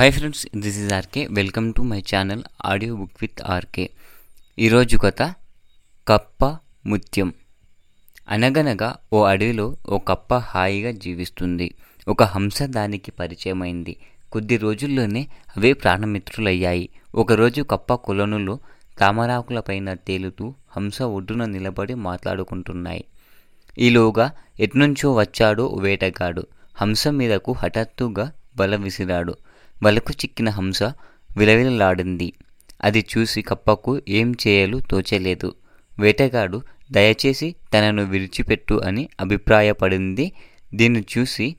Hi friends this is R K welcome to my channel audio book with R K ఈరోజు కథ కప్ప ముత్యం. అనగనగా ఓ అడవిలో ఓ కప్ప హాయిగా జీవిస్తుంది. ఒక హంస దానికి పరిచయమైంది. కొద్ది రోజుల్లోనే అవే ప్రాణమిత్రులయ్యాయి. ఒకరోజు కప్ప కొలనులో తామరాకులపైన తేలుతూ హంస ఒడ్డున నిలబడి మాట్లాడుకుంటున్నాయి. ఈలోగా ఎట్నుంచో వచ్చాడో వేటగాడు. హంస మీదకు హఠాత్తుగా బల విసిరాడు. వలకు చిక్కిన హంస విలవిలలాడింది. అది చూసి కప్పకు ఏం చేయాలో తోచలేదు. వేటగాడు దయచేసి తనను విడిచిపెట్టు అని అభిప్రాయపడింది. దీన్ని చూసి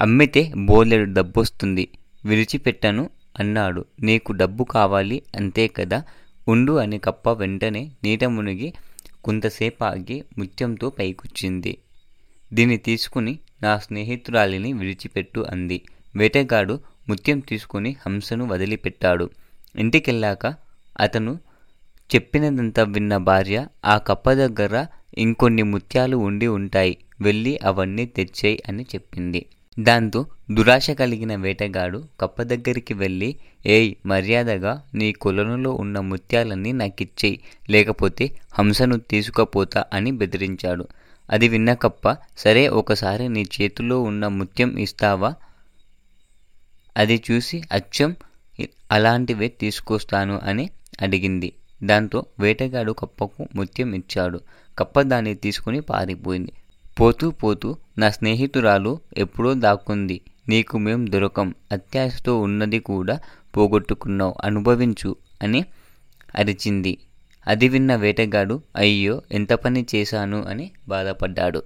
అమ్మితే బోలెడు డబ్బొస్తుంది. విడిచిపెట్టను అన్నాడు. నీకు డబ్బు కావాలి అంతే కదా? ఉండు అని కప్ప వెంటనే నీట మునిగి కొంతసేపు ఆగి ముత్యంతో పైకొచ్చింది. దీన్ని తీసుకుని నా స్నేహితురాలిని విడిచిపెట్టు అంది. వేటగాడు ముత్యం తీసుకుని హంసను వదిలిపెట్టాడు. ఇంటికెళ్ళాక అతను చెప్పినదంతా విన్న భార్య ఆ కప్ప దగ్గర ఇంకొన్ని ముత్యాలు ఉండి ఉంటాయి వెళ్ళి అవన్నీ తెచ్చేయి అని చెప్పింది. దాంతో దురాశ కలిగిన వేటగాడు కప్ప దగ్గరికి వెళ్ళి ఏయ్ మర్యాదగా నీ కొలనులో ఉన్న ముత్యాలన్నీ నాకిచ్చేయి లేకపోతే హంసను తీసుకుపోతా అని బెదిరించాడు. అది విన్న కప్ప సరే ఒకసారి నీ చేతిలో ఉన్న ముత్యం ఇస్తావా? అది చూసి అచ్చం అలాంటివే తీసుకొస్తాను అని అడిగింది. దాంతో వేటగాడు కప్పకు ముత్యం ఇచ్చాడు. కప్ప దాన్ని తీసుకుని పారిపోయింది. పోతూ పోతూ నా స్నేహితురాలు ఎప్పుడో దాక్కుంది. నీకు మేం దొరకం. అత్యాశతో ఉన్నది కూడా పోగొట్టుకున్నావు. అనుభవించు అని అరిచింది. అది విన్న వేటగాడు అయ్యో ఎంత పని చేశాను అని బాధపడ్డాడు.